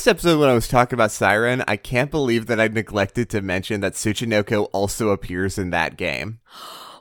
last episode when I was talking about Siren, I can't believe that I neglected to mention that Tsuchinoko also appears in that game.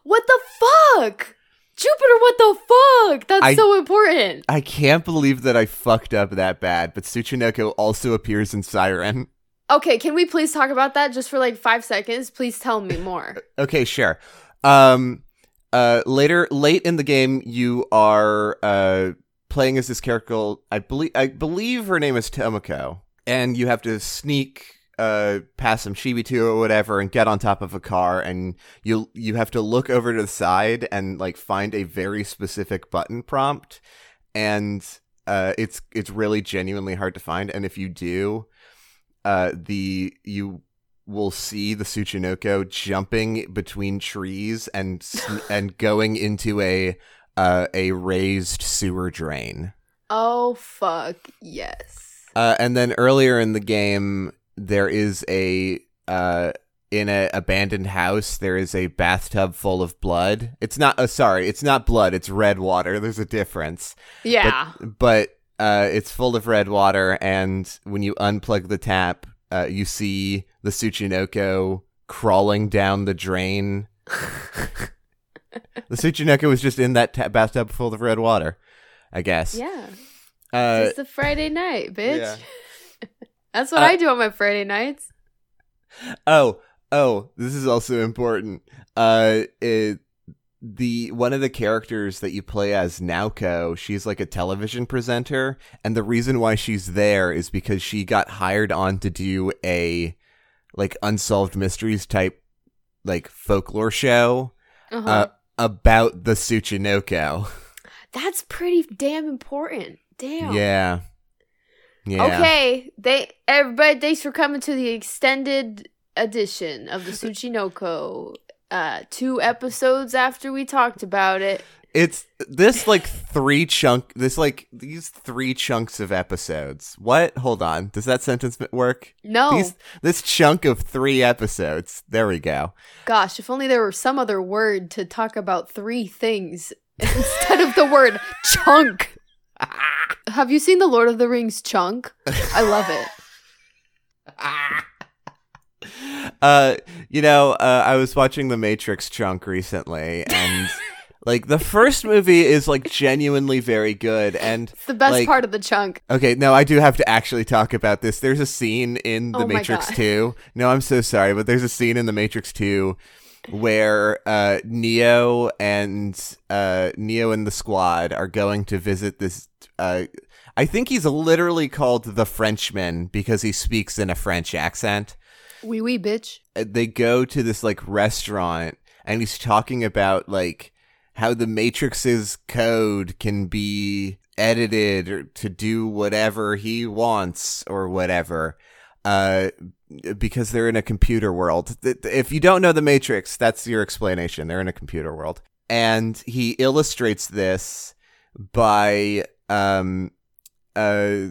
What the fuck? Jupiter, what the fuck? That's I- so important. I can't believe that I fucked up that bad, but Tsuchinoko also appears in Siren. Okay, can we please talk about that just for like five seconds? Please tell me more. Okay, sure. Um, uh, later, late in the game, you are uh playing as this character. I believe I believe her name is Tomoko, and you have to sneak uh past some Shibito or whatever and get on top of a car, and you you have to look over to the side and like find a very specific button prompt, and uh, it's it's really genuinely hard to find, and if you do, uh, the you will see the Tsuchinoko jumping between trees and and going into a uh, a raised sewer drain. oh fuck yes. Uh, and then earlier in the game, there is a uh, in an abandoned house. There is a bathtub full of blood. It's not. Uh, sorry, it's not blood. It's red water. There's a difference. Yeah. but uh, it's full of red water, and when you unplug the tap, uh, you see the Tsuchinoko crawling down the drain. the Tsuchinoko was just in that ta- bathtub full of red water, I guess. yeah. Uh, it's a Friday night, bitch. yeah. That's what Uh, I do on my Friday nights. oh, oh, this is also important. Uh, it, the one of the characters that you play as Naoko, she's like a television presenter, and the reason why she's there is because she got hired on to do a like unsolved mysteries type like folklore show Uh-huh. uh, about the Tsuchinoko. That's pretty damn important. Damn. Yeah. Yeah. Okay, they everybody thanks for coming to the extended edition of the Tsuchinoko. Uh two episodes after we talked about it. It's this like three chunk this like these three chunks of episodes. What? Hold on. Does that sentence work? No. These this chunk of three episodes. There we go. Gosh, if only there were some other word to talk about three things instead of the word chunk. Have you seen the Lord of the Rings chunk? I love it. Uh you know, uh I was watching The Matrix chunk recently and like the first movie is like genuinely very good and It's the best Like- part of the chunk. Okay, no, I do have to actually talk about this. There's a scene in The Oh Matrix 2. No, I'm so sorry, but there's a scene in The Matrix 2 where uh Neo and uh Neo and the squad are going to visit this uh I think he's literally called the Frenchman because he speaks in a French accent. Wee wee bitch. Uh, They go to this like restaurant and he's talking about like how the Matrix's code can be edited or to do whatever he wants or whatever. Uh, because they're in a computer world. If you don't know the Matrix, that's your explanation. They're in a computer world. And he illustrates this by um uh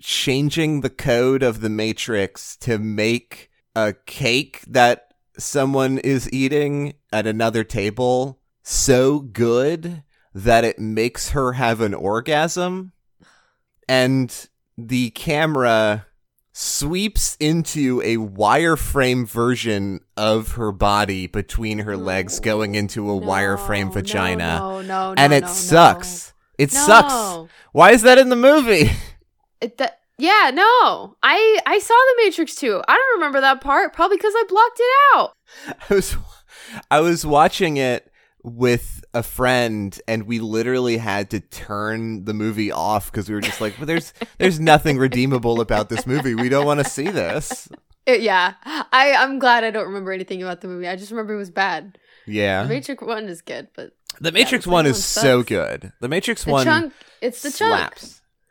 changing the code of the Matrix to make a cake that someone is eating at another table so good that it makes her have an orgasm and the camera sweeps into a wireframe version of her body between her legs going into a wireframe vagina No, no, no, and no, it no. sucks it No. sucks why is that in the movie It, that, yeah, no. I I saw the Matrix 2. I don't remember that part, probably because I blocked it out. I was I was watching it with a friend and we literally had to turn the movie off because we were just like well, there's there's nothing redeemable about this movie we don't want to see this It- yeah, I I'm glad I don't remember anything about the movie. I just remember it was bad. yeah The Matrix 1 is good, but the matrix the one second is one so good the matrix the one chunk it's the chunk.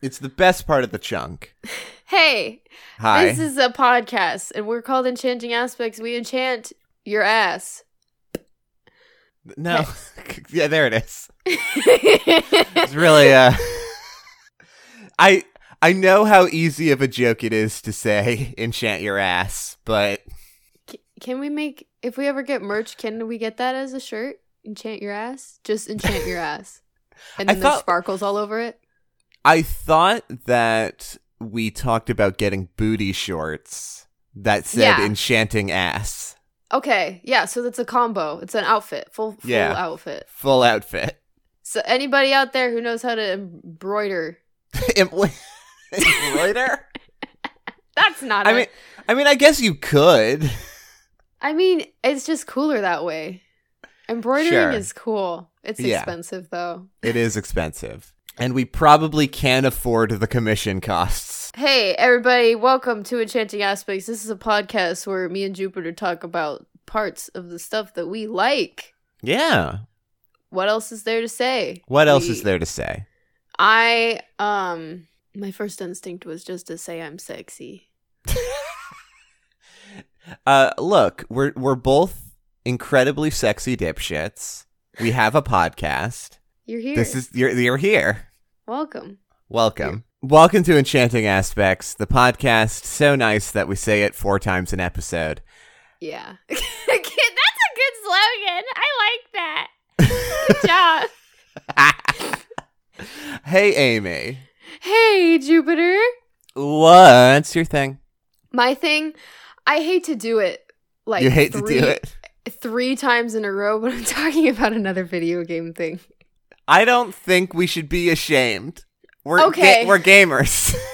it's the best part of the chunk Hey, hi this is a podcast and we're called Enchanting Aspects. We enchant your ass. No yeah there it is it's really uh i i know how easy of a joke it is to say enchant your ass but Can we make if we ever get merch, can we get that as a shirt? Enchant your ass? Just enchant your ass. And I then there's thought- sparkles all over it. I thought that we talked about getting booty shorts that said Yeah. enchanting ass. Okay, yeah, so that's a combo. It's an outfit, full full Yeah. outfit. Full outfit. So anybody out there who knows how to embroider, Embroider? that's not. I a- mean I mean I guess you could. I mean, it's just cooler that way. Embroidering Sure. is cool. It's Yeah. expensive though. It is expensive. And we probably can't afford the commission costs. Hey, everybody, welcome to Enchanting Aspects. This is a podcast where me and Jupiter talk about parts of the stuff that we like. Yeah. What else is there to say? What else We- is there to say? I um my first instinct was just to say I'm sexy. Uh look, we're we're both incredibly sexy dipshits. We have a podcast. You're here. This is you're you're here. welcome. Welcome. Welcome to Enchanting Aspects, the podcast so nice that we say it four times an episode. Yeah. That's a good slogan. I like that. Good job. hey Amy. hey, Jupiter. What's your thing? My thing, I hate to do it like you hate three, to do it. three times in a row, but I'm talking about another video game thing. I don't think we should be ashamed. We're ga- Okay. we're gamers.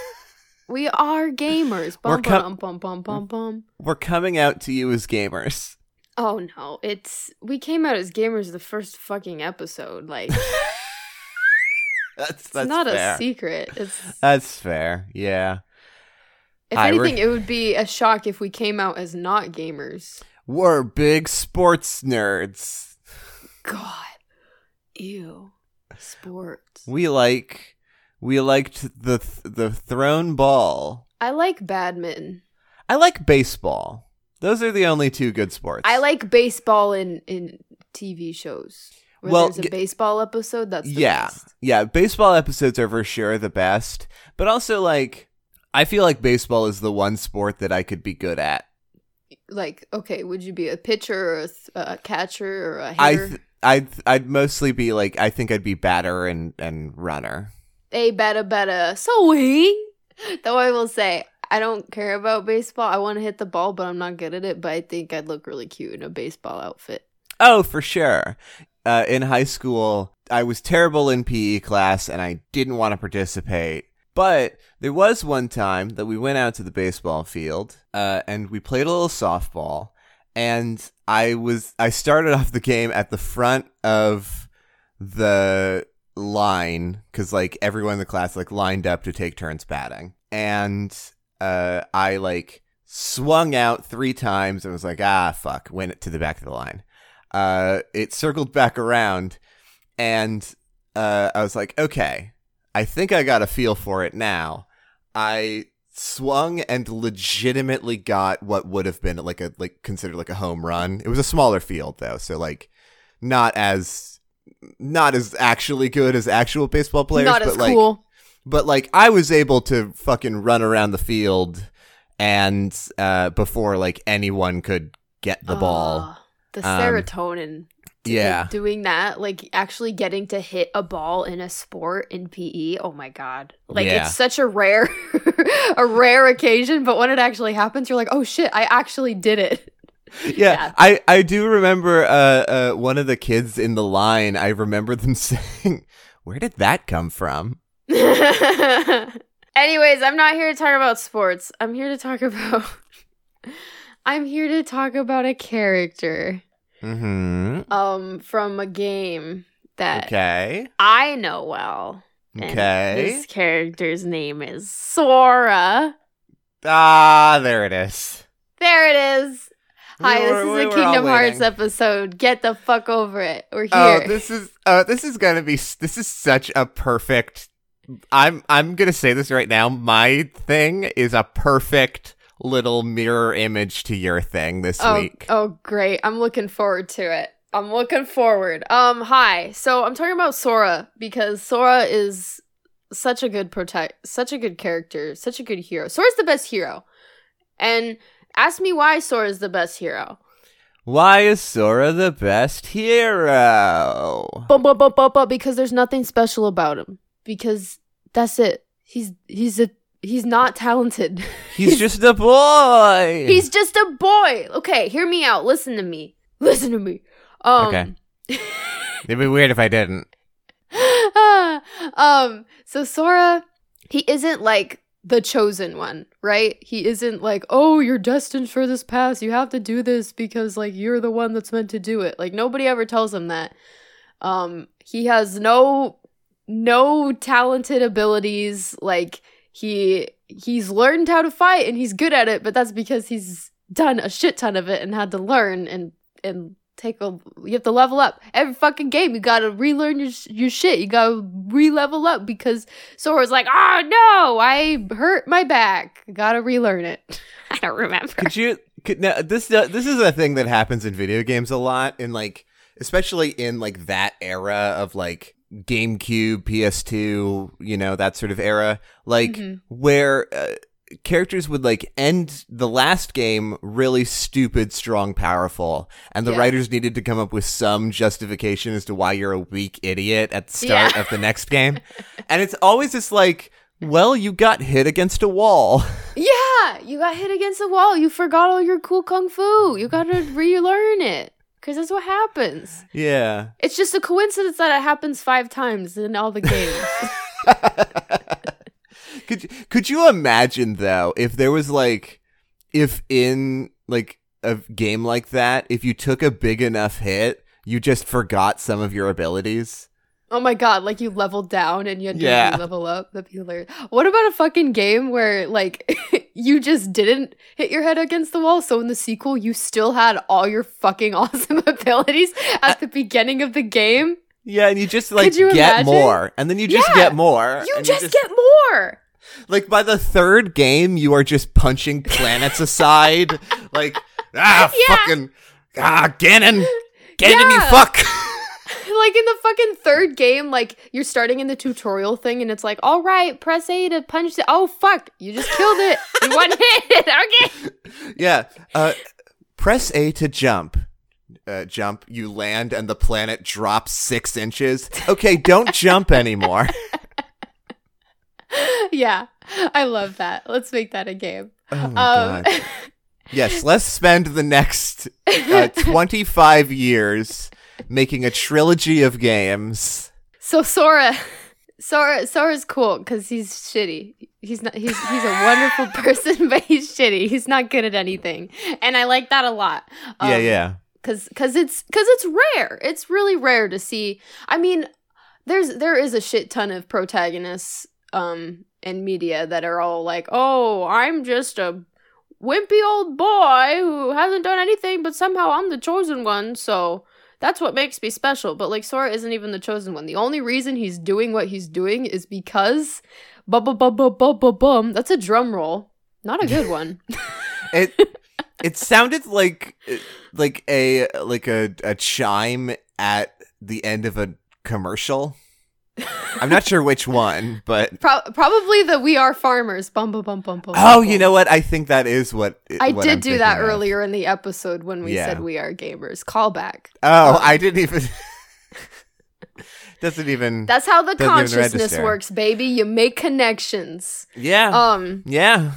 We are gamers. We're com- bum bum bum bum bum. we're coming out to you as gamers. Oh no, it's we came out as gamers the first fucking episode. Like That's it's that's not fair. a secret. It's That's fair. Yeah. if we're- anything, it would be a shock if we came out as not gamers. We're big sports nerds. God, ew, sports. We like we liked the th- the thrown ball. I like badminton. I like baseball. Those are the only two good sports. I like baseball in in TV shows. Where Well, there's a baseball episode. That's the yeah. best. Yeah, baseball episodes are for sure the best, but also like I feel like baseball is the one sport that I could be good at. Like, okay, would you be a pitcher or a, th- a catcher or a I hitter? th- I'd I'd mostly be like I think I'd be batter and and runner. A better better swing. Though I will say, I don't care about baseball. I want to hit the ball, but I'm not good at it. But I think I'd look really cute in a baseball outfit. Oh, for sure. Uh, in high school, I was terrible in PE class and I didn't want to participate. But there was one time that we went out to the baseball field uh, and we played a little softball. And I was I started off the game at the front of the line because like everyone in the class like lined up to take turns batting, and uh, I like swung out three times and was like ah fuck went to the back of the line. Uh, it circled back around, and uh, I was like okay, I think I got a feel for it now. I swung and legitimately got what would have been like a like considered like a home run. It was a smaller field though, so like not as not as actually good as actual baseball players, not but as like cool. but like I was able to fucking run around the field and uh before like anyone could get the ball. Ah, the Um, serotonin. yeah. doing that, like actually getting to hit a ball in a sport in PE. Oh my god! Like Yeah. it's such a rare, a rare occasion. But when it actually happens, you're like, oh shit, I actually did it. yeah, Yeah. I I do remember uh uh one of the kids in the line. I remember them saying, "Where did that come from?" Anyways, I'm not here to talk about sports. I'm here to talk about. I'm here to talk about a character Mm-hmm. um from a game that Okay. I know well. And Okay. This character's name is Sora. Ah, there it is. There it is. Hi, We this were- is we a Kingdom Hearts episode. Get the fuck over it. We're here. Oh, this is uh this is gonna be this is such a perfect. I'm I'm gonna say this right now. My thing is a perfect little mirror image to your thing this oh, week. oh, great. I'm looking forward to it. I'm looking forward. Um, hi. So I'm talking about Sora because Sora is such a good protect, such a good character, such a good hero. Sora's the best hero. And ask me why Sora is the best hero. Why is Sora the best hero? Bum, bum, bum, bum, bum, because there's nothing special about him. Because that's it. He's he's a He's not talented. He's just a boy. He's just a boy. Okay, hear me out. Listen to me. Listen to me. Um, Okay. It'd be weird if I didn't. um, so Sora, he isn't like the chosen one, right? He isn't like, oh, you're destined for this path. You have to do this because like you're the one that's meant to do it. Like nobody ever tells him that. Um, he has no no talented abilities. Like he he's learned how to fight and he's good at it, but that's because he's done a shit ton of it and had to learn and and take a you have to level up every fucking game you gotta relearn your, your shit you gotta re-level up because sora's like oh no i hurt my back gotta relearn it i don't remember Could you? Could, now, this uh, this is a thing that happens in video games a lot, and like especially in like that era of like GameCube, PS2, you know that sort of era, like Mhm. where. Uh, characters would like end the last game really stupid strong powerful and the Yeah. writers needed to come up with some justification as to why you're a weak idiot at the start Yeah. of the next game. And it's always just like well you got hit against a wall. Yeah you got hit against a wall. You forgot all your cool kung fu. You gotta relearn it because that's what happens. Yeah. It's just a coincidence that it happens five times in all the games could you- could you imagine though if there was like if in like a game like that if you took a big enough hit you just forgot some of your abilities Oh my god, like you leveled down and you had to Yeah. level up. That'd be hilarious. What about a fucking game where like you just didn't hit your head against the wall, so in the sequel you still had all your fucking awesome abilities at uh, the beginning of the game? yeah and you just like you get imagine? more and then you just Yeah, get more You and just, get more. Like by the third game you are just punching planets aside like ah Yeah. fucking ah Ganon Ganon you fuck Like in the fucking third game, like you're starting in the tutorial thing and it's like, all right, press A to punch the oh fuck, you just killed it in one hit. Okay. Yeah. Uh, press A to jump. Uh, jump. You land, and the planet drops six inches. Okay, don't jump anymore. yeah. I love that. Let's make that a game. Oh my Um god. Yes, let's spend the next uh, twenty-five years making a trilogy of games. So Sora, Sora, Sora's cool because he's shitty. He's not. He's he's a wonderful person, but he's shitty. He's not good at anything, and I like that a lot. yeah, yeah. Because because it's because it's rare. It's really rare to see. I mean, there's there is a shit ton of protagonists um in media that are all like, oh, I'm just a wimpy old boy who hasn't done anything, but somehow I'm the chosen one. So that's what makes me special. But like Sora isn't even the chosen one. The only reason he's doing what he's doing is because bum bum bum bum bum bum bum. That's a drum roll. Not a good one. It it sounded like like a like a, a chime at the end of a commercial. I'm not sure which one, but Pro- probably the "We Are Farmers." Bum bum bum bum bum. oh, bum, you know what? I think that is what I what did I'm do that of. earlier in the episode when we Yeah. said "We Are Gamers." Callback. Oh, Um, I didn't even. Doesn't even. That's how the consciousness works, baby. You make connections. yeah. Um. yeah.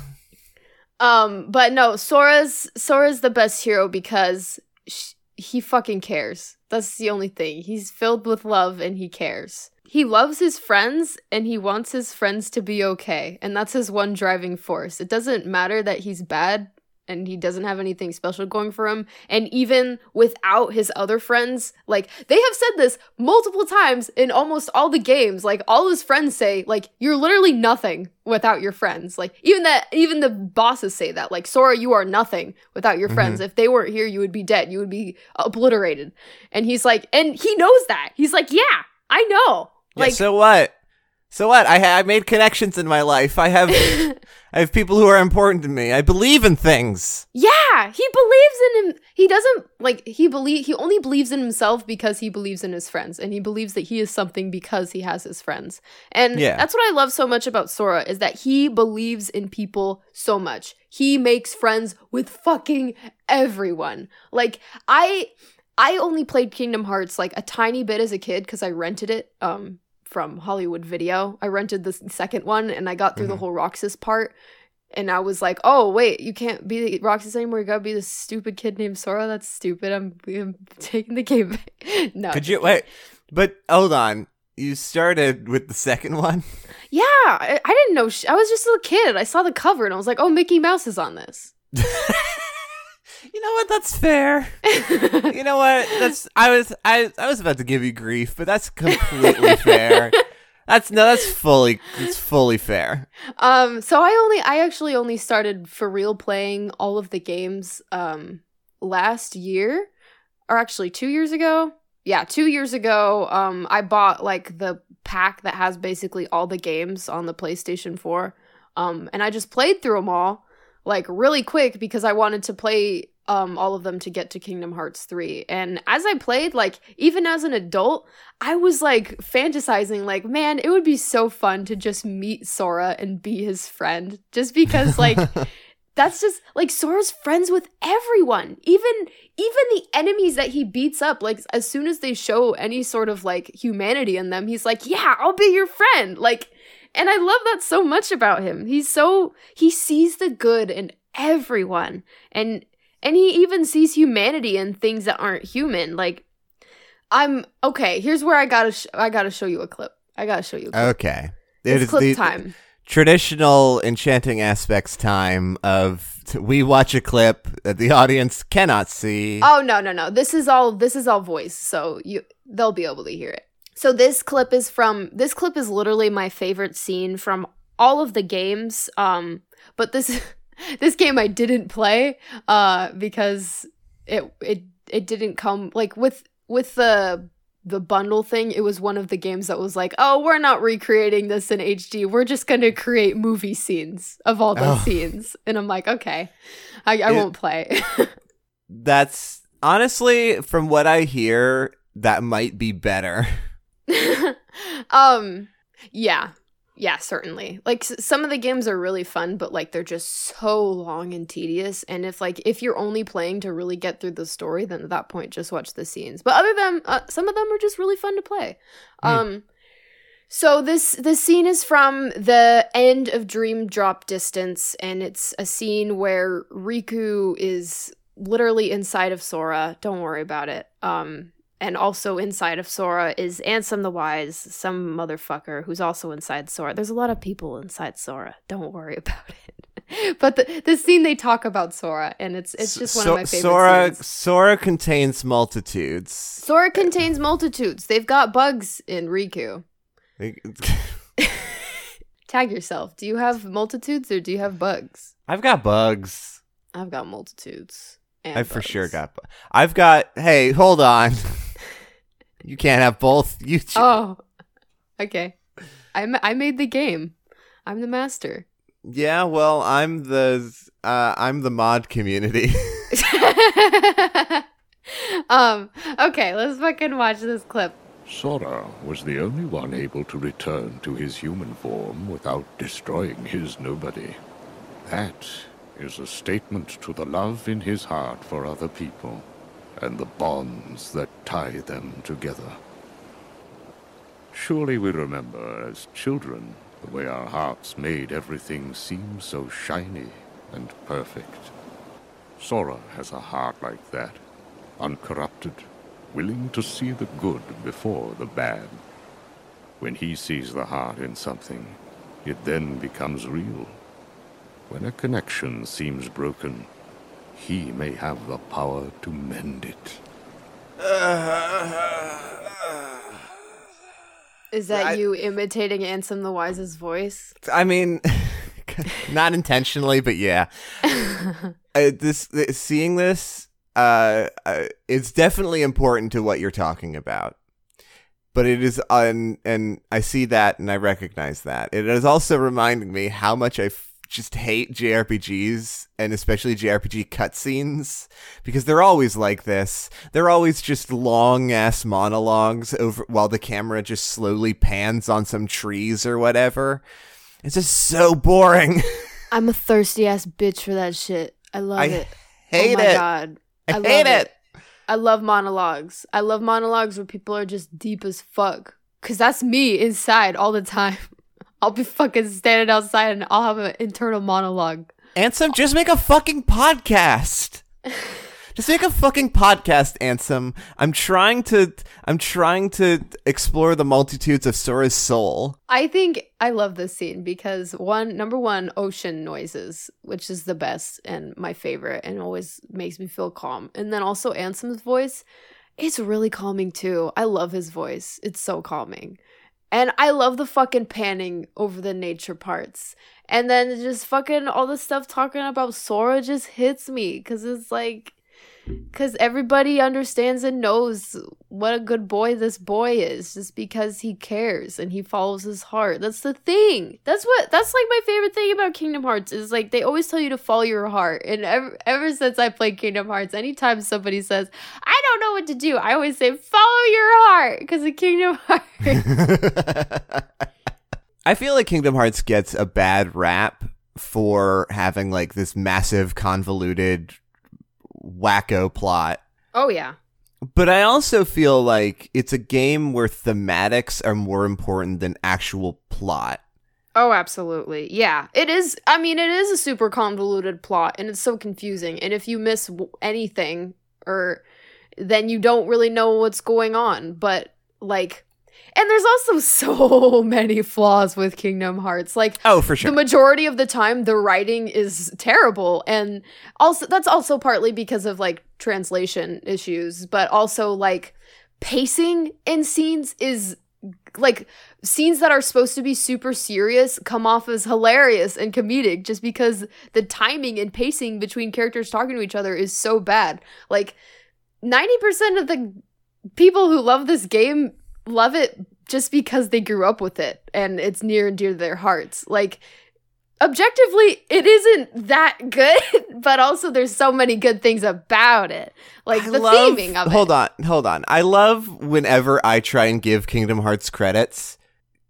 Um, but no, Sora's Sora's the best hero because sh- he fucking cares. That's the only thing. He's filled with love and he cares. He loves his friends and he wants his friends to be okay, and that's his one driving force. It doesn't matter that he's bad and he doesn't have anything special going for him, and even without his other friends, like they have said this multiple times in almost all the games, like all his friends say like you're literally nothing without your friends. Like even that even the bosses say that. Like Sora, you are nothing without your mm-hmm. friends. If they weren't here, you would be dead. You would be obliterated. And he's like and he knows that. He's like, "Yeah, I know." Yeah, Like so what? So what? I ha- I made connections in my life. I have I have people who are important to me. I believe in things. Yeah, he believes in him. He doesn't like he believe he only believes in himself because he believes in his friends and he believes that he is something because he has his friends. And Yeah. that's what I love so much about Sora is that he believes in people so much. He makes friends with fucking everyone. Like I I only played Kingdom Hearts like a tiny bit as a kid cuz I rented it um from Hollywood Video. I rented the second one and I got through the Mhm. whole Roxas part. And I was like, oh, wait, you can't be Roxas anymore. You gotta be this stupid kid named Sora. That's stupid. I'm, I'm taking the game back. no. Could you wait? But hold on. You started with the second one. Yeah, I, I didn't know. Sh- I was just a little kid. I saw the cover and I was like, oh, Mickey Mouse is on this. You know what? That's fair. You know what? That's I was I I was about to give you grief, but that's completely fair. That's no, that's fully it's fully fair. um, so I only, I actually only started for real playing all of the games um last year, or actually two years ago. Yeah, two years ago. Um, I bought like the pack that has basically all the games on the PlayStation Four. Um, and I just played through them all like really quick because I wanted to play um all of them to get to Kingdom Hearts 3. And as I played, like even as an adult, I was like fantasizing like, man, it would be so fun to just meet Sora and be his friend just because like that's just like Sora's friends with everyone. Even even the enemies that he beats up like as soon as they show any sort of like humanity in them, he's like, "Yeah, I'll be your friend." Like and I love that so much about him. He's so he sees the good in everyone. And and he even sees humanity in things that aren't human. Like I'm okay, here's where I got to sh- I got to show you a clip. I got to show you a clip. Okay. it's is clip the time. traditional enchanting aspects time of t- we watch a clip that the audience cannot see. Oh no, no, no. This is all this is all voice, so you they'll be able to hear it. So this clip is from this clip is literally my favorite scene from all of the games. Um but this this game I didn't play uh because it it it didn't come like with with the the bundle thing, it was one of the games that was like, "Oh, we're not recreating this in HD. We're just going to create movie scenes of all those Oh. scenes." And I'm like, "Okay. I, I It- won't play." That's honestly from what I hear that might be better. um yeah yeah certainly like some of the games are really fun but like they're just so long and tedious and if like if you're only playing to really get through the story then at that point just watch the scenes but other than uh, some of them are just really fun to play Hmm. um so this this scene is from the end of Dream Drop Distance, and it's a scene where Riku is literally inside of Sora. Don't worry about it. Um, and also inside of Sora is Ansem the Wise, some motherfucker who's also inside Sora. There's a lot of people inside Sora. Don't worry about it. but the, the scene they talk about Sora, and it's it's just one of my favorite Sora scenes. Sora contains multitudes. Sora contains multitudes. They've got bugs in Riku. Tag yourself. Do you have multitudes or do you have bugs? I've got bugs. I've got multitudes. And I've for sure got. bu- I've got. Hey, hold on. you can't have both. You. ch- Oh, okay. I ma- I made the game. I'm the master. Yeah. Well, I'm the. Uh, I'm the mod community. um. Okay, let's fucking watch this clip. Sora was the only one able to return to his human form without destroying his nobody. That is a statement to the love in his heart for other people and the bonds that tie them together. Surely we remember as children the way our hearts made everything seem so shiny and perfect. Sora has a heart like that, uncorrupted, willing to see the good before the bad. When he sees the heart in something, it then becomes real. When a connection seems broken, he may have the power to mend it. Is that I- you imitating Ansem the Wise's voice? I mean, not intentionally, but yeah. uh, this, this seeing this, uh, uh, it's definitely important to what you're talking about. But it is un, and I see that and I recognize that. It is also reminding me how much I f- just hate JRPGs and especially JRPG cutscenes because they're always like this. They're always just long ass monologues over while the camera just slowly pans on some trees or whatever. It's just so boring. I'm a thirsty ass bitch for that shit. I love I it. Oh hate oh my it. god. I, love hate it. I love monologues. I love monologues where people are just deep as fuck. Cause that's me inside all the time. I'll be fucking standing outside and I'll have an internal monologue. Ansem, just make a fucking podcast. just make a fucking podcast, Ansem. I'm trying to I'm trying to explore the multitudes of Sora's soul. I think I love this scene because one number one, ocean noises, which is the best and my favorite and always makes me feel calm. And then also Ansem's voice, it's really calming too. I love his voice. It's so calming. And I love the fucking panning over the nature parts. And then just fucking all the stuff talking about Sora just hits me because it's like, because everybody understands and knows what a good boy this boy is just because he cares and he follows his heart. That's the thing. That's what, that's like my favorite thing about Kingdom Hearts is like they always tell you to follow your heart. And ever, ever since I played Kingdom Hearts, anytime somebody says, I don't know what to do, I always say, follow your heart because of Kingdom Hearts. I feel like Kingdom Hearts gets a bad rap for having like this massive convoluted wacko plot. oh, yeah. But I also feel like it's a game where thematics are more important than actual plot. Oh, absolutely. Yeah. It is. I mean, it is a super convoluted plot and it's so confusing. And if you miss w- anything, or then you don't really know what's going on. But, like, and there's also so many flaws with Kingdom Hearts. Like, Oh, for sure. the majority of the time, the writing is terrible. And also, that's also partly because of like translation issues, but also like pacing in scenes is like scenes that are supposed to be super serious come off as hilarious and comedic just because the timing and pacing between characters talking to each other is so bad. Like 90% of the people who love this game love it just because they grew up with it and it's near and dear to their hearts. Like objectively it isn't that good, but also there's so many good things about it. Like I the love- theming of it. Hold on, hold on. I love whenever I try and give Kingdom Hearts credits.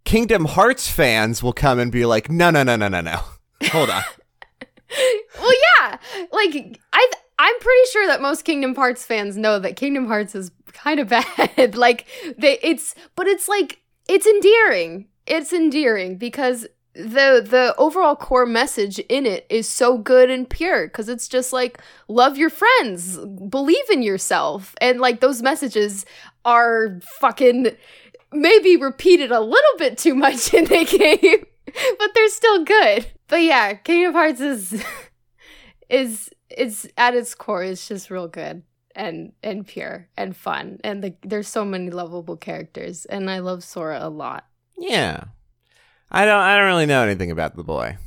Kingdom Hearts fans will come and be like, "No, no, no, no, no, no. Hold on." well, yeah. Like I I'm pretty sure that most Kingdom Hearts fans know that Kingdom Hearts is kind of bad. like they it's but it's like it's endearing. It's endearing because the the overall core message in it is so good and pure cuz it's just like love your friends, believe in yourself. And like those messages are fucking maybe repeated a little bit too much in the game, but they're still good. But yeah, Kingdom Hearts is is is at its core is just real good and and pure and fun and the, there's so many lovable characters and I love Sora a lot. Yeah. I don't I don't really know anything about the boy,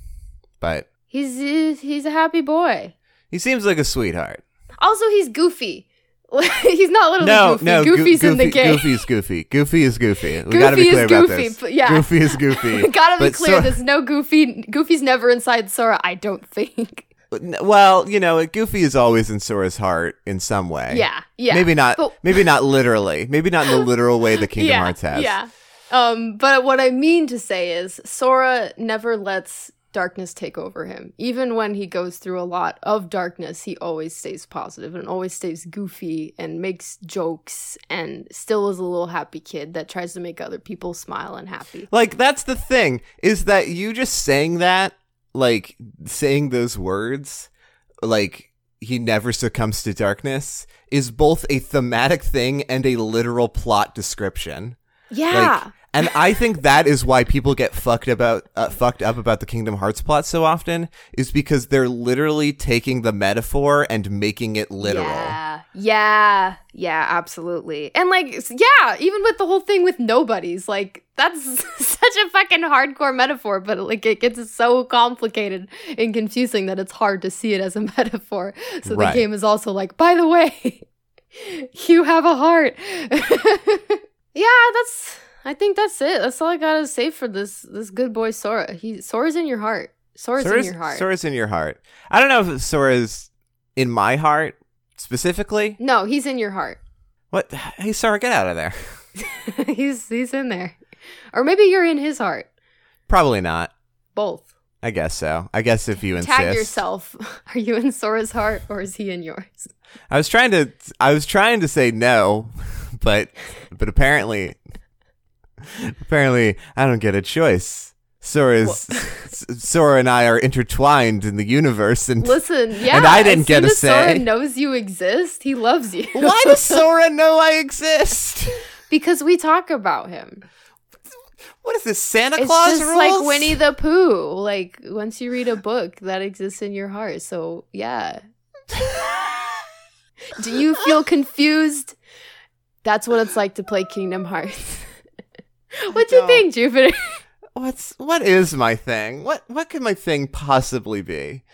but He's he's, a happy boy. he seems like a sweetheart. Also, he's goofy. he's not literally No, goofy. no, Goo- Goofy's in the Goofy- game. Goofy's goofy. Goofy is goofy. We Goofy gotta be clear about goofy, this. yeah. Goofy is goofy. Gotta be clear. Sora- there's no Goofy. Goofy's never inside Sora. I don't think. Well, you know, Goofy is always in Sora's heart in some way. Yeah, yeah. Maybe not. But- maybe not literally. Maybe not in the literal way that Kingdom yeah, Hearts has. Yeah. Um, but what I mean to say is Sora never lets darkness take over him. Even when he goes through a lot of darkness, he always stays positive and always stays goofy and makes jokes and still is a little happy kid that tries to make other people smile and happy. Like that's the thing is that you just saying that, like saying those words, like he never succumbs to darkness, is both a thematic thing and a literal plot description. Yeah. Like, and I think that is why people get fucked about uh, fucked up about the Kingdom Hearts plot so often is because they're literally taking the metaphor and making it literal. Yeah, yeah, yeah, absolutely. And like, yeah, even with the whole thing with nobodies, like that's such a fucking hardcore metaphor, but like it gets so complicated and confusing that it's hard to see it as a metaphor. So Right. the game is also like, by the way, you have a heart. yeah, that's. I think that's it. That's all I gotta say for this this good boy Sora. He Sora's in your heart. Sora's, Sora's, in your heart. Sora's in your heart. I don't know if Sora's in my heart specifically. no, he's in your heart. What? Hey, Sora, get out of there. he's he's in there. Or maybe you're in his heart. Probably not. Both. I guess so. I guess if you insist. Tag yourself. Are you in Sora's heart or is he in yours? I was trying to. I was trying to say no, but but apparently, Apparently, I don't get a choice. Sora's Sora and I are intertwined in the universe, and Listen, yeah. And I didn't get a as Sora knows you exist. He loves you. why does Sora know I exist? because we talk about him. What is this Santa It's Claus just rules? like Winnie the Pooh. Like once you read a book, that exists in your heart. So yeah. Do you feel confused? That's what it's like to play Kingdom Hearts. What do you don't. think, Jupiter? What's what is my thing? What what could my thing possibly be?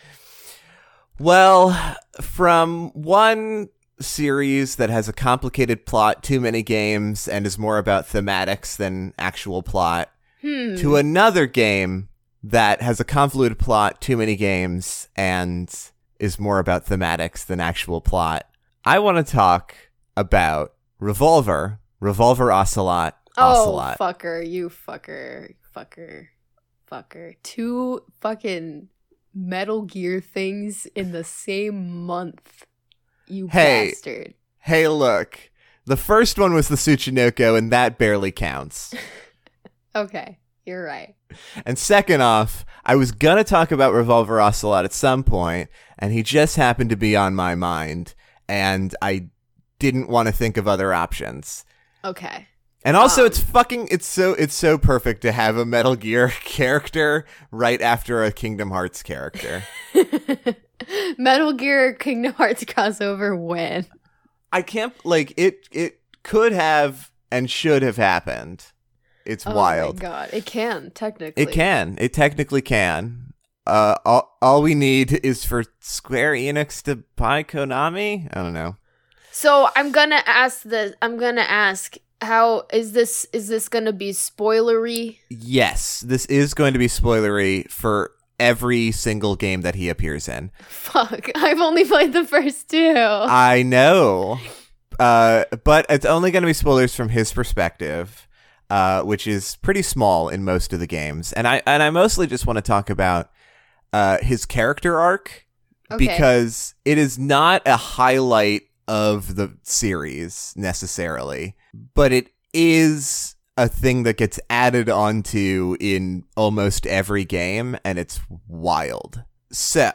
Well, from one series that has a complicated plot, too many games, and is more about thematics than actual plot, Hmm. to another game that has a convoluted plot, too many games, and is more about thematics than actual plot. I want to talk about Revolver, Revolver Ocelot, oh, Ocelot. fucker, you fucker, fucker, fucker. Two fucking Metal Gear things in the same month. You Hey. bastard. Hey, look. The first one was the Tsuchinoko, and that barely counts. Okay, you're right. And second off, I was gonna talk about Revolver Ocelot at some point, and he just happened to be on my mind, and I didn't want to think of other options. Okay. And also, Um. it's fucking, it's so, it's so perfect to have a Metal Gear character right after a Kingdom Hearts character. Metal Gear Kingdom Hearts crossover when? I can't, like, it, it could have and should have happened. It's Oh wild. my god, it can technically. It can. It technically can. Uh, all, all we need is for Square Enix to buy Konami. I don't know. So I'm gonna ask the. I'm gonna ask how is this? Is this gonna be spoilery? Yes, this is going to be spoilery for every single game that he appears in. Fuck! I've only played the first two. I know, uh, but it's only going to be spoilers from his perspective, uh, which is pretty small in most of the games. And I and I mostly just want to talk about uh, his character arc Okay. because it is not a highlight of the series necessarily, but it is a thing that gets added onto in almost every game, and it's wild. So,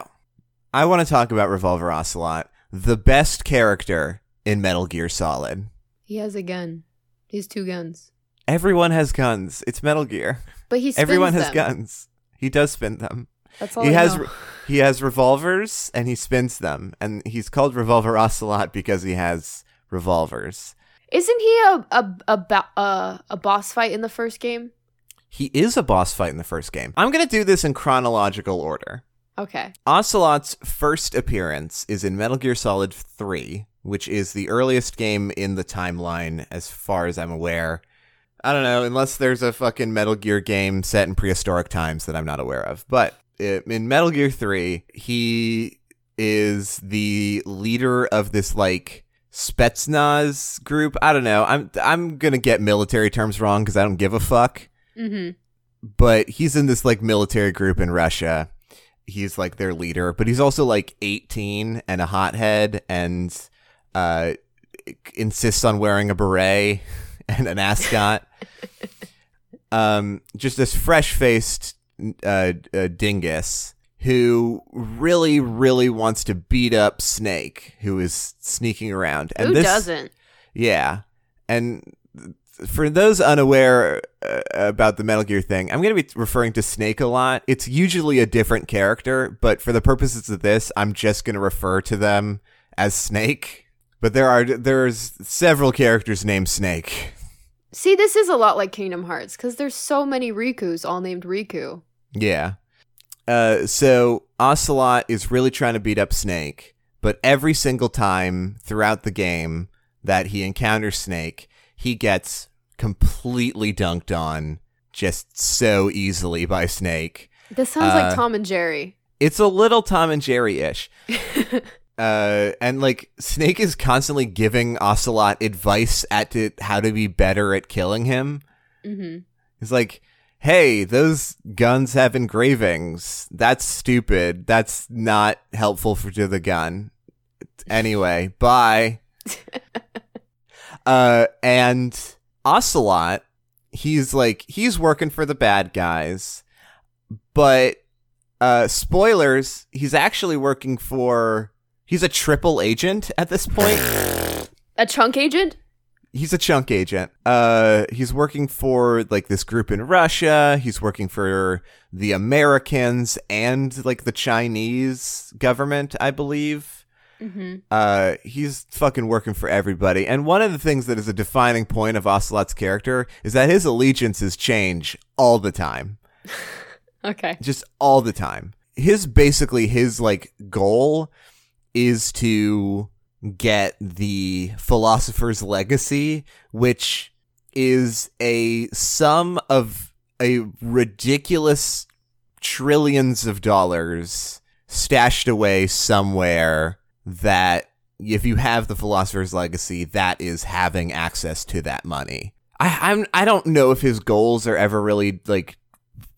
I want to talk about Revolver Ocelot, the best character in Metal Gear Solid. he has a gun. He has two guns, Everyone has guns. It's Metal Gear. but he Everyone has them. guns. He does spin them. That's all he I has know. he has revolvers and he spins them and he's called revolver ocelot because he has revolvers Isn't he a a a, a a boss fight in the first game? he is a boss fight in the first game i'm going to do this in chronological order Okay. ocelot's first appearance is in metal gear solid 3 which is the earliest game in the timeline as far as i'm aware i don't know unless there's a fucking metal gear game set in prehistoric times that i'm not aware of but in metal gear 3 he is the leader of this like Spetsnaz group. I don't know. I'm I'm gonna get military terms wrong because I don't give a fuck. Mm-hmm. But he's in this like military group in Russia. He's like their leader, but he's also like 18 and a hothead and uh insists on wearing a beret and an ascot. um, just this fresh faced uh, uh, dingus who really, really wants to beat up Snake, who is sneaking around. And Who this, doesn't? Yeah, and for those unaware uh, about the Metal Gear thing, I'm going to be referring to Snake a lot. It's usually a different character, but for the purposes of this, I'm just going to refer to them as Snake. But there are there's several characters named Snake. See, this is a lot like Kingdom Hearts because there's so many Rikus all named Riku. Yeah. Uh, so Ocelot is really trying to beat up Snake, but every single time throughout the game that he encounters Snake, he gets completely dunked on just so easily by Snake. This sounds Uh, like Tom and Jerry. It's a little Tom and Jerry ish. uh, and like Snake is constantly giving Ocelot advice at to how to be better at killing him. hmm He's like, hey, those guns have engravings. That's stupid. That's not helpful for to the gun. Anyway, bye. uh, and Ocelot, he's like he's working for the bad guys, but uh spoilers, he's actually working for he's a triple agent at this point. A chunk agent? he's a chunk agent. Uh, he's working for like this group in Russia. He's working for the Americans and like the Chinese government, I believe. Mm-hmm. Uh, he's fucking working for everybody. And one of the things that is a defining point of Ocelot's character is that his allegiances change all the time, Okay. just all the time. His basically his like goal is to get the philosopher's legacy, which is a sum of a ridiculous trillions of dollars stashed away somewhere that if you have the philosopher's legacy, that is having access to that money. I I'm I don't know if his goals are ever really like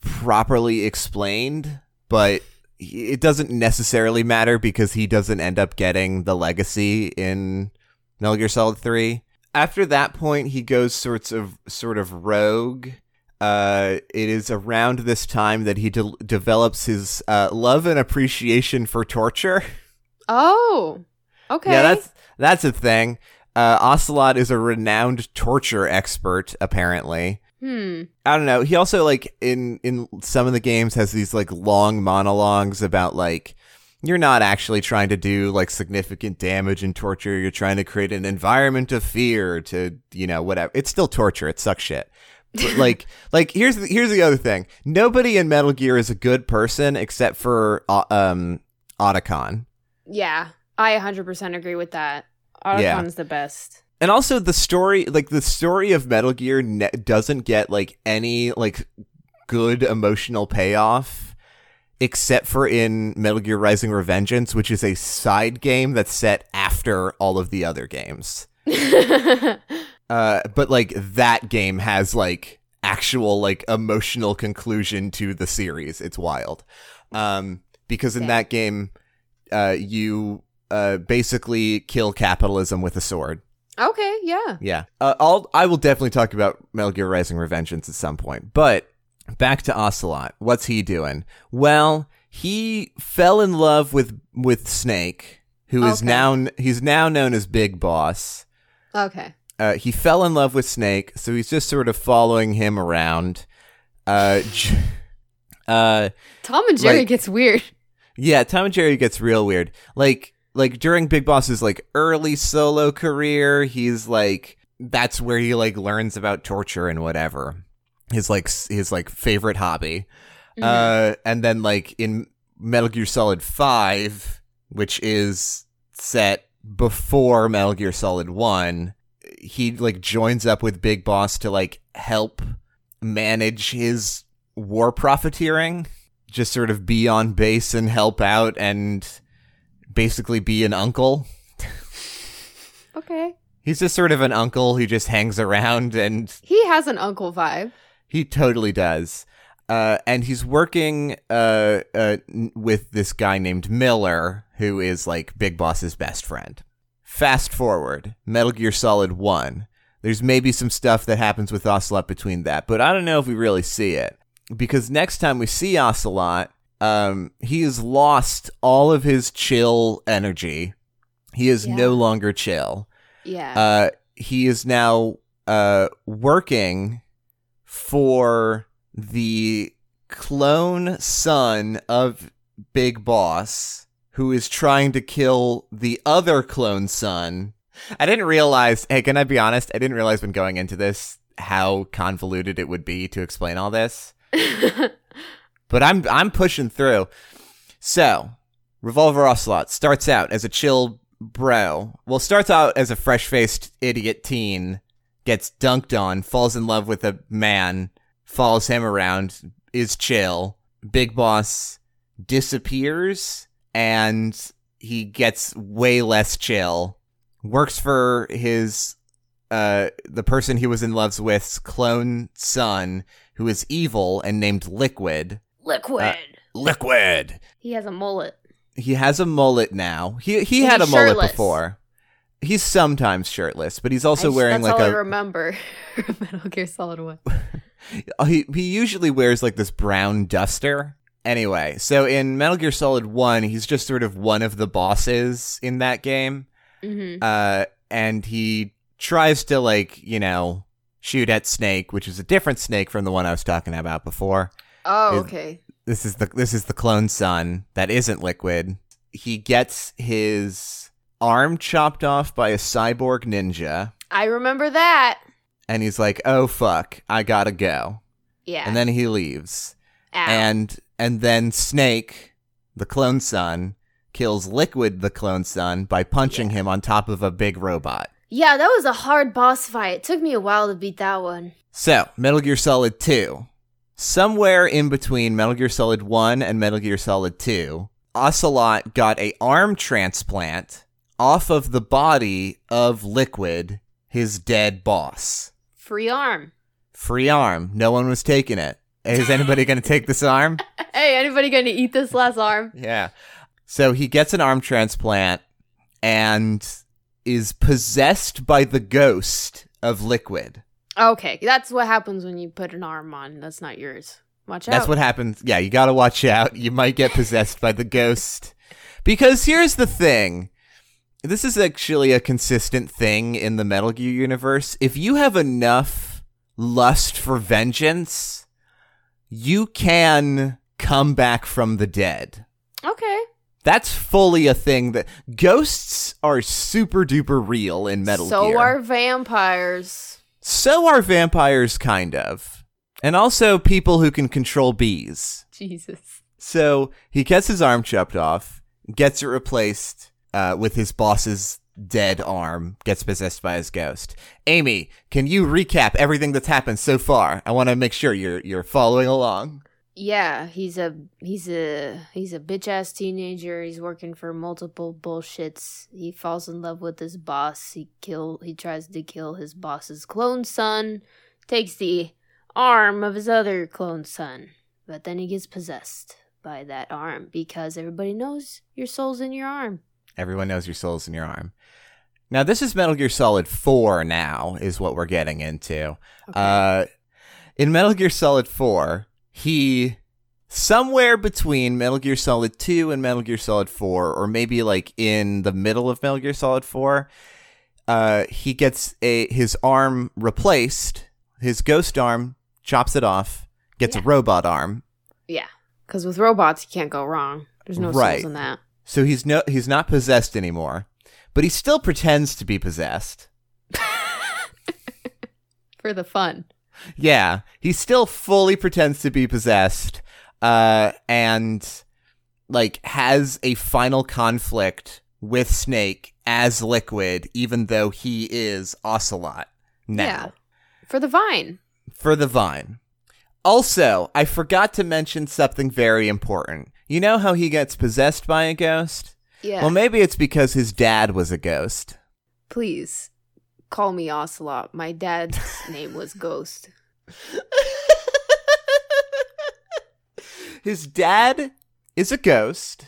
properly explained, but it doesn't necessarily matter because he doesn't end up getting the legacy in Metal Gear Solid 3. After that point, he goes sorts of sort of rogue. Uh, it is around this time that he de- develops his uh, love and appreciation for torture. Oh. Okay. Yeah, that's that's a thing. Uh, Ocelot is a renowned torture expert, apparently. Hmm. I don't know. He also like in in some of the games has these like long monologues about like you're not actually trying to do like significant damage and torture. You're trying to create an environment of fear to you know whatever. It's still torture. It sucks shit. But like like here's the, here's the other thing. Nobody in Metal Gear is a good person except for uh, um Otacon. Yeah. I 100% agree with that. Yeah. The best. And also the story, like the story of Metal Gear ne- doesn't get like any like good emotional payoff except for in Metal Gear Rising Revengeance, which is a side game that's set after all of the other games. Uh, but like that game has like actual like emotional conclusion to the series. It's wild. Um, because in Yeah. that game, uh, you uh basically kill capitalism with a sword. Okay, yeah. Yeah. Uh, I'll I will definitely talk about Metal Gear Rising Revengeance at some point. But back to Ocelot. What's he doing? Well, he fell in love with with Snake, who is Okay. now he's now known as Big Boss. Okay. Uh, he fell in love with Snake, so he's just sort of following him around. Uh, j- uh, Tom and Jerry Like- gets weird. yeah, Tom and Jerry gets real weird. Like like during Big Boss's like early solo career, he's like that's where he like learns about torture and whatever. His like his like favorite hobby. Uh and then like in Metal Gear Solid 5, which is set before Metal Gear Solid 1, he like joins up with Big Boss to like help manage his war profiteering just sort of be on base and help out and basically be an uncle. okay. He's just sort of an uncle who just hangs around and He has an uncle vibe. he totally does. Uh, and he's working uh, uh, n- with this guy named Miller, who is like Big Boss's best friend. Fast forward, Metal Gear Solid 1. There's maybe some stuff that happens with Ocelot between that, but I don't know if we really see it. Because next time we see Ocelot, um, he has lost all of his chill energy. He is Yeah. no longer chill. Yeah. Uh, he is now uh, working for the clone son of Big Boss, who is trying to kill the other clone son. I didn't realize. Hey, can I be honest? I didn't realize when going into this how convoluted it would be to explain all this. But I'm I'm pushing through. So, Revolver Ocelot starts out as a chill bro. Well, starts out as a fresh-faced idiot teen, gets dunked on, falls in love with a man, follows him around, is chill. Big Boss disappears and he gets way less chill. Works for his uh the person he was in love with's clone son who is evil and named Liquid. Liquid. Liquid. he has a mullet. He has a mullet now. He he And had a he's mullet before. He's sometimes shirtless, but he's also just- wearing that's like all I a remember. Metal Gear Solid One. Uh, he he usually wears like this brown duster. Anyway, so in Metal Gear Solid 1, he's just sort of one of the bosses in that game. Mm-hmm. Uh and he tries to like, you know, shoot at Snake, which is a different Snake from the one I was talking about before. Oh, okay. This is the this is the clone son that isn't liquid. He gets his arm chopped off by a cyborg ninja I remember that. and he's like, "Oh fuck, I got to go." Yeah. And then he leaves. Ow. and and then Snake, the clone son, kills Liquid, the clone son, by punching him on top of a big robot. yeah, that was a hard boss fight. It took me a while to beat that one. So, Metal Gear Solid 2. Somewhere in between Metal Gear Solid 1 and Metal Gear Solid 2, Ocelot got a arm transplant off of the body of Liquid, his dead boss. Free arm. Free arm. No one was taking it. Is anybody going to take this arm? Hey, anybody gonna eat this last arm? Yeah. So he gets an arm transplant and is possessed by the ghost of Liquid. Okay, that's what happens when you put an arm on. That's not yours. Watch out. That's what happens. Yeah, you got to watch out. You might get possessed by the ghost. Because here's the thing. This is actually a consistent thing in the Metal Gear universe. If you have enough lust for vengeance, you can come back from the dead. Okay. That's fully a thing that ghosts are super duper real in Metal so Gear. So are vampires. So are vampires kind of. And also people who can control bees. Jesus. So he gets his arm chopped off, gets it replaced uh, with his boss's dead arm, gets possessed by his ghost. Amy, can you recap everything that's happened so far? I want to make sure you're you're following along. Yeah, he's a he's a he's a bitch ass teenager. He's working for multiple bullshits. He falls in love with his boss. He kill he tries to kill his boss's clone son. Takes the arm of his other clone son. But then he gets possessed by that arm because everybody knows your soul's in your arm. Everyone knows your soul's in your arm. Now this is Metal Gear Solid 4 now is what we're getting into. Uh in Metal Gear Solid 4, he somewhere between Metal Gear Solid 2 and Metal Gear Solid 4 or maybe like in the middle of Metal Gear Solid 4, uh he gets a his arm replaced, his ghost arm chops it off, gets a robot arm. Yeah. Because with robots, you can't go wrong. There's no Right. souls in that. So he's no he's not possessed anymore, but he still pretends to be possessed. For the fun. Yeah, he still fully pretends to be possessed, uh, and like has a final conflict with Snake as Liquid, even though he is Ocelot now Yeah. For the vine. for the Vine. Also, I forgot to mention something very important. You know how he gets possessed by a ghost? Yeah. Well, maybe it's because his dad was a ghost. Please call me Ocelot. My dad's name was Ghost. His dad is a ghost.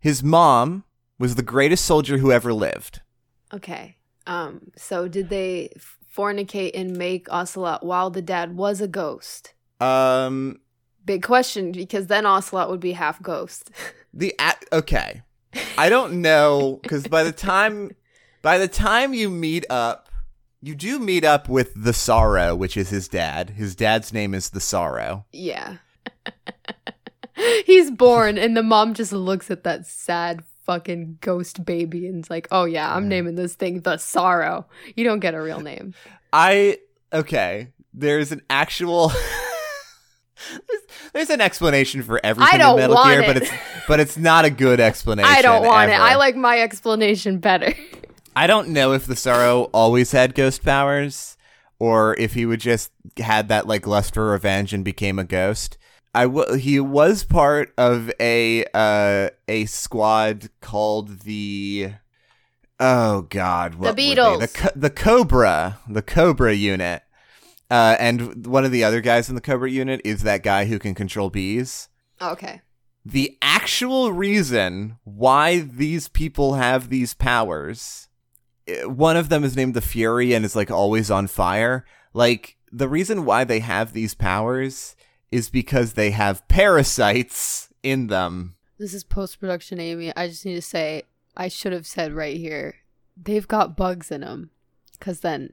His mom was the greatest soldier who ever lived. Okay. Um. So did they fornicate and make Ocelot while the dad was a ghost? Um, Big question because then Ocelot would be half ghost. the at- okay, I don't know because by the time by the time you meet up, you do meet up with the Sorrow, which is his dad. His dad's name is the Sorrow. yeah. He's born and the mom just looks at that sad fucking ghost baby and is like, "Oh yeah, I'm naming this thing the Sorrow." You don't get a real name. I okay. There's an actual. there's, there's an explanation for everything in Metal Gear, it. but it's but it's not a good explanation. I don't want it. I like my explanation better. I don't know if the Sorrow always had ghost powers, or if he would just had that like lust for revenge and became a ghost. I w- he was part of a uh a squad called the oh god they? Beatles. the Co- the Cobra the Cobra unit. Uh, and one of the other guys in the Cobra unit is that guy who can control bees. okay. The actual reason why these people have these powers one of them is named the Fury and is like always on fire. Like the reason why they have these powers is because they have parasites in them. This is post production, Amy. I just need to say, I should have said right here, they've got bugs in them, because then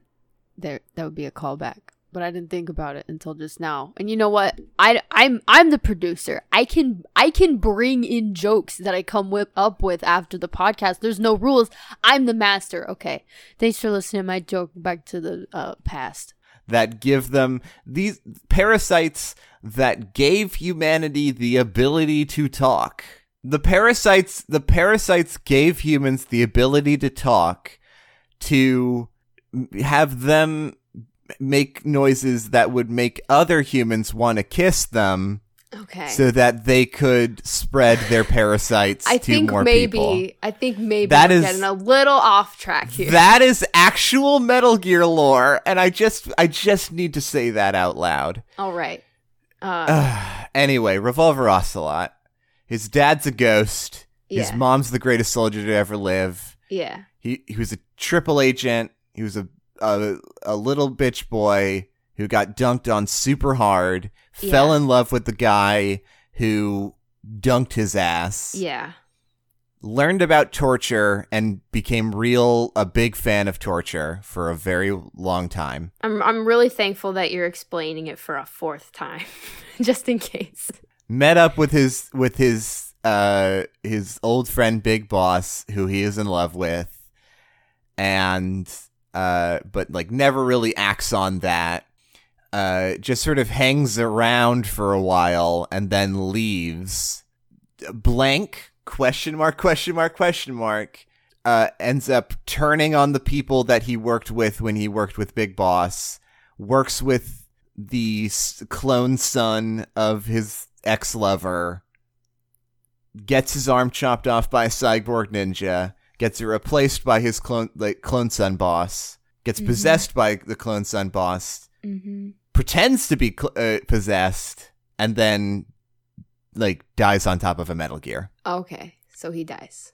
there that would be a callback. But I didn't think about it until just now. And you know what? I I'm I'm the producer. I can I can bring in jokes that I come with up with after the podcast. There's no rules. I'm the master. Okay. Thanks for listening to my joke back to the uh, past. that give them these parasites that gave humanity the ability to talk. The parasites the parasites gave humans the ability to talk to have them make noises that would make other humans want to kiss them Okay. so that they could spread their parasites I to think more maybe people. I think maybe That we're is- getting a little off track here. That is actual Metal Gear lore and I just I just need to say that out loud. All right. Uh, Ugh. anyway, Revolver Ocelot. His dad's a ghost. His mom's the greatest soldier to ever live. yeah. He he was a triple agent. He was a a, a little bitch boy who got dunked on super hard. Fell in love with the guy who dunked his ass. Yeah. Learned about torture and became real a big fan of torture for a very long time. I'm I'm really thankful that you're explaining it for a fourth time, just in case. met up with his with his uh his old friend Big Boss who he is in love with and uh but like never really acts on that uh just sort of hangs around for a while and then leaves. Blank? Question mark question mark question mark. Uh ends up turning on the people that he worked with when he worked with Big Boss works with the clone son of his ex lover, gets his arm chopped off by a cyborg ninja, gets it replaced by his clone like clone son boss, gets Mhm. possessed by the clone son boss, Mm-hmm. pretends to be cl- uh, possessed, and then like dies on top of a Metal Gear. Okay, so he dies.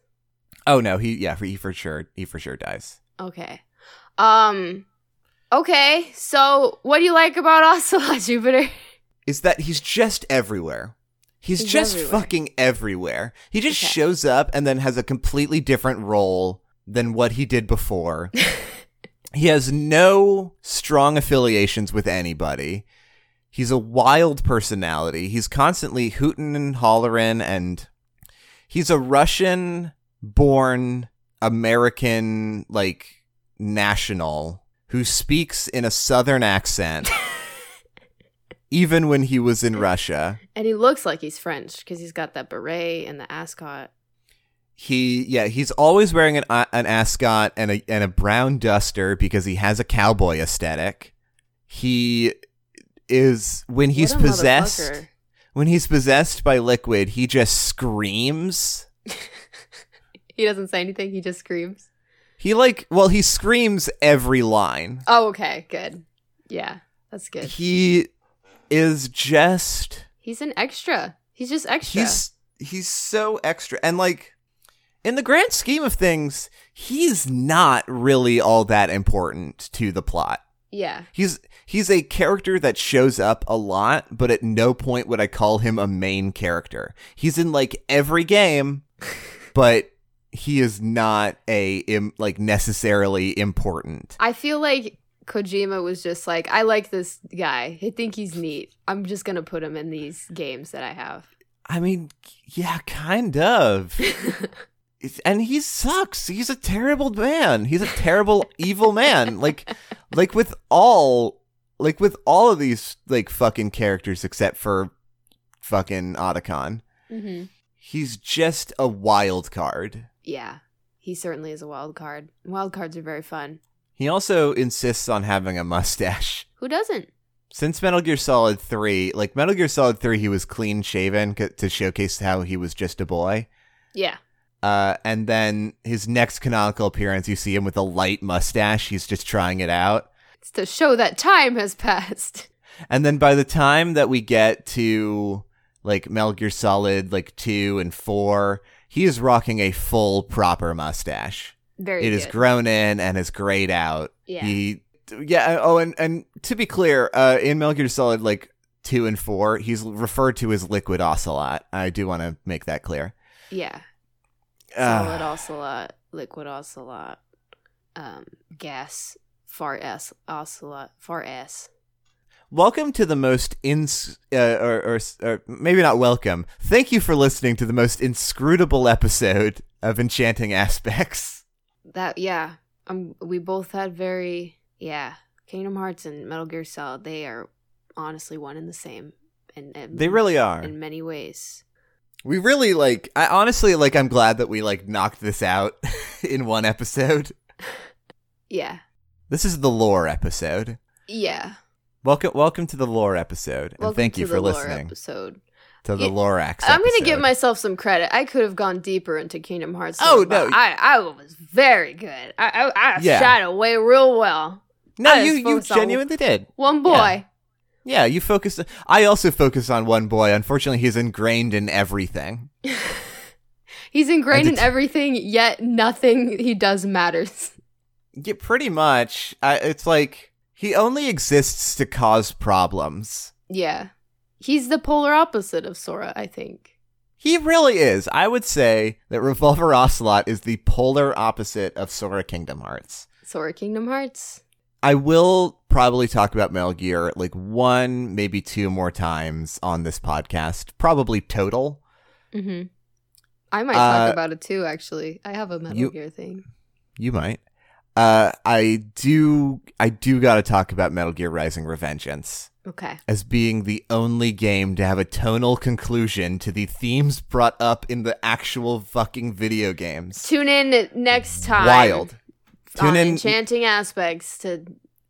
Oh no, he yeah, he for sure he for sure dies. Okay. Um. Okay, so what do you like about Ocelot Jupiter? is that he's just everywhere. He's, He's just everywhere. fucking everywhere. He just Okay. shows up and then has a completely different role than what he did before. he has no strong affiliations with anybody. He's a wild personality. He's constantly hooting and hollering and he's a Russian born American like national who speaks in a southern accent even when he was in Russia. And he looks like he's French because he's got that beret and the ascot. He yeah, he's always wearing an uh, an ascot and a and a brown duster because he has a cowboy aesthetic. He is when he's possessed when he's possessed by liquid, he just screams. He doesn't say anything. He just screams. He like well, he screams every line. Oh, okay, good. Yeah, that's good. He is just He's an extra. He's just extra. he's he's so extra and like in the grand scheme of things he's not really all that important to the plot yeah. he's he's a character that shows up a lot but at no point would i call him a main character he's in like every game but he is not a Im, like necessarily important I feel like Kojima was just like, I like this guy. I think he's neat. I'm just gonna put him in these games that I have. i mean yeah kind of and he sucks. He's a terrible man. He's a terrible evil man. Like like with all like with all of these like fucking characters except for fucking Otacon. hmm He's just a wild card. Yeah, he certainly is a wild card. Wild cards are very fun. He also insists on having a mustache. Who doesn't? Since Metal Gear Solid 3, like Metal Gear Solid 3 he was clean shaven c- to showcase how he was just a boy. Yeah. Uh, and then his next canonical appearance, you see him with a light mustache. He's just trying it out. It's to show that time has passed. And then by the time that we get to like Metal Gear Solid like 2 and 4, he is rocking a full proper mustache. Very it is good. grown in and is grayed out. Yeah. He yeah, oh and and to be clear, uh in Metal Gear Solid like 2 and 4, he's referred to as Liquid Ocelot. I do want to make that clear. yeah. Uh, Solid ocelot, liquid ocelot, um, gas, far s ocelot, far s. Welcome to the most ins uh, or, or or maybe not welcome. Thank you for listening to the most inscrutable episode of Enchanting Aspects. That yeah. Um, we both had very yeah. Kingdom Hearts and Metal Gear Solid. They are honestly one and the same. And, and They really are. in many ways. We really like I honestly like I'm glad that we like knocked this out in one episode. Yeah. This is the lore episode. Yeah. Welcome welcome to the lore episode. and Welcome thank you for the lore listening Episode. To the Yeah, Lorax I'm gonna give myself some credit. I could have gone deeper into Kingdom Hearts. Oh, no. I I was very good. I I, I Yeah. shot away real well. No, I you you focused on genuinely did. One boy. Yeah, you focused I also focus on one boy. Unfortunately, he's ingrained in everything. He's ingrained in everything, yet nothing he does matters. Yeah, pretty much. I, it's like he only exists to cause problems. Yeah. He's the polar opposite of Sora, I think. He really is. I would say that Revolver Ocelot is the polar opposite of Sora Kingdom Hearts. Sora Kingdom Hearts. I will probably talk about Metal Gear like one, maybe two more times on this podcast, probably total. Mm-hmm. I might Uh, talk about it too, actually. I have a Metal you- Gear thing. You might. Uh, I do. I do got to talk about Metal Gear Rising: Revengeance Okay. as being the only game to have a tonal conclusion to the themes brought up in the actual fucking video games. Tune in next time. Wild. Tune in. Enchanting Aspects to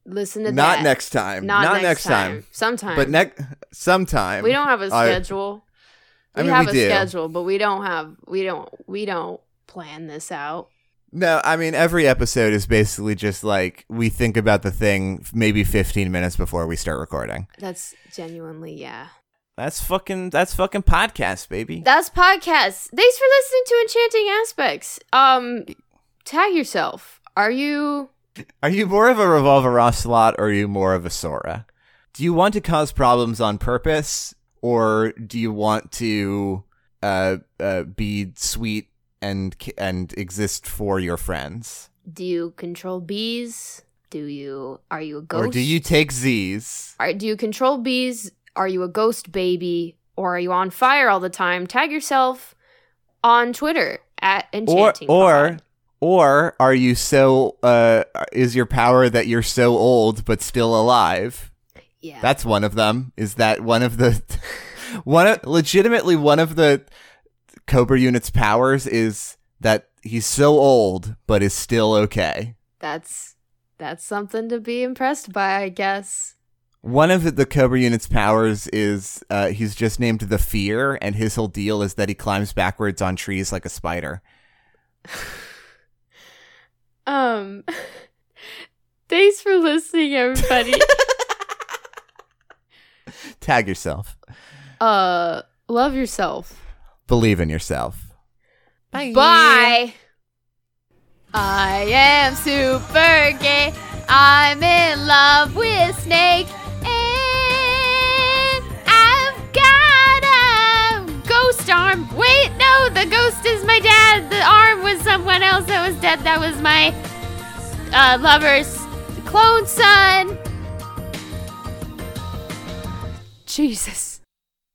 listen to Not that. next time. Not, next time. Sometime. But next sometime. we don't have a schedule. I we mean, have we a do. schedule, but we don't have we don't we don't plan this out. No, I mean every episode is basically just like we think about the thing maybe 15 minutes before we start recording. That's genuinely yeah. That's fucking that's fucking podcast, baby. That's podcast. Thanks for listening to Enchanting Aspects. Um tag yourself. Are you Are you more of a Revolver Ocelot or are you more of a Sora? Do you want to cause problems on purpose or do you want to uh, uh, be sweet and and exist for your friends? do you control bees? Do you are you a ghost? Or do you take Z's? Are, do you control bees? Are you a ghost baby? Or are you on fire all the time? Tag yourself on Twitter at Or Enchanting. or Pod. or are you so uh is your power that you're so old but still alive? yeah. That's one of them. Is that one of the one of, legitimately one of the Cobra unit's powers is that he's so old but is still okay. that's that's something to be impressed by, I guess. One of the Cobra unit's powers is uh, he's just named the Fear, and his whole deal is that he climbs backwards on trees like a spider. Um Thanks for listening everybody. Tag yourself. uh love yourself. Believe in yourself. Bye. I am super gay. I'm in love with Snake. And I've got a ghost arm. Wait, no, the ghost is my dad. The arm was someone else that was dead. That was my uh, lover's clone son. Jesus.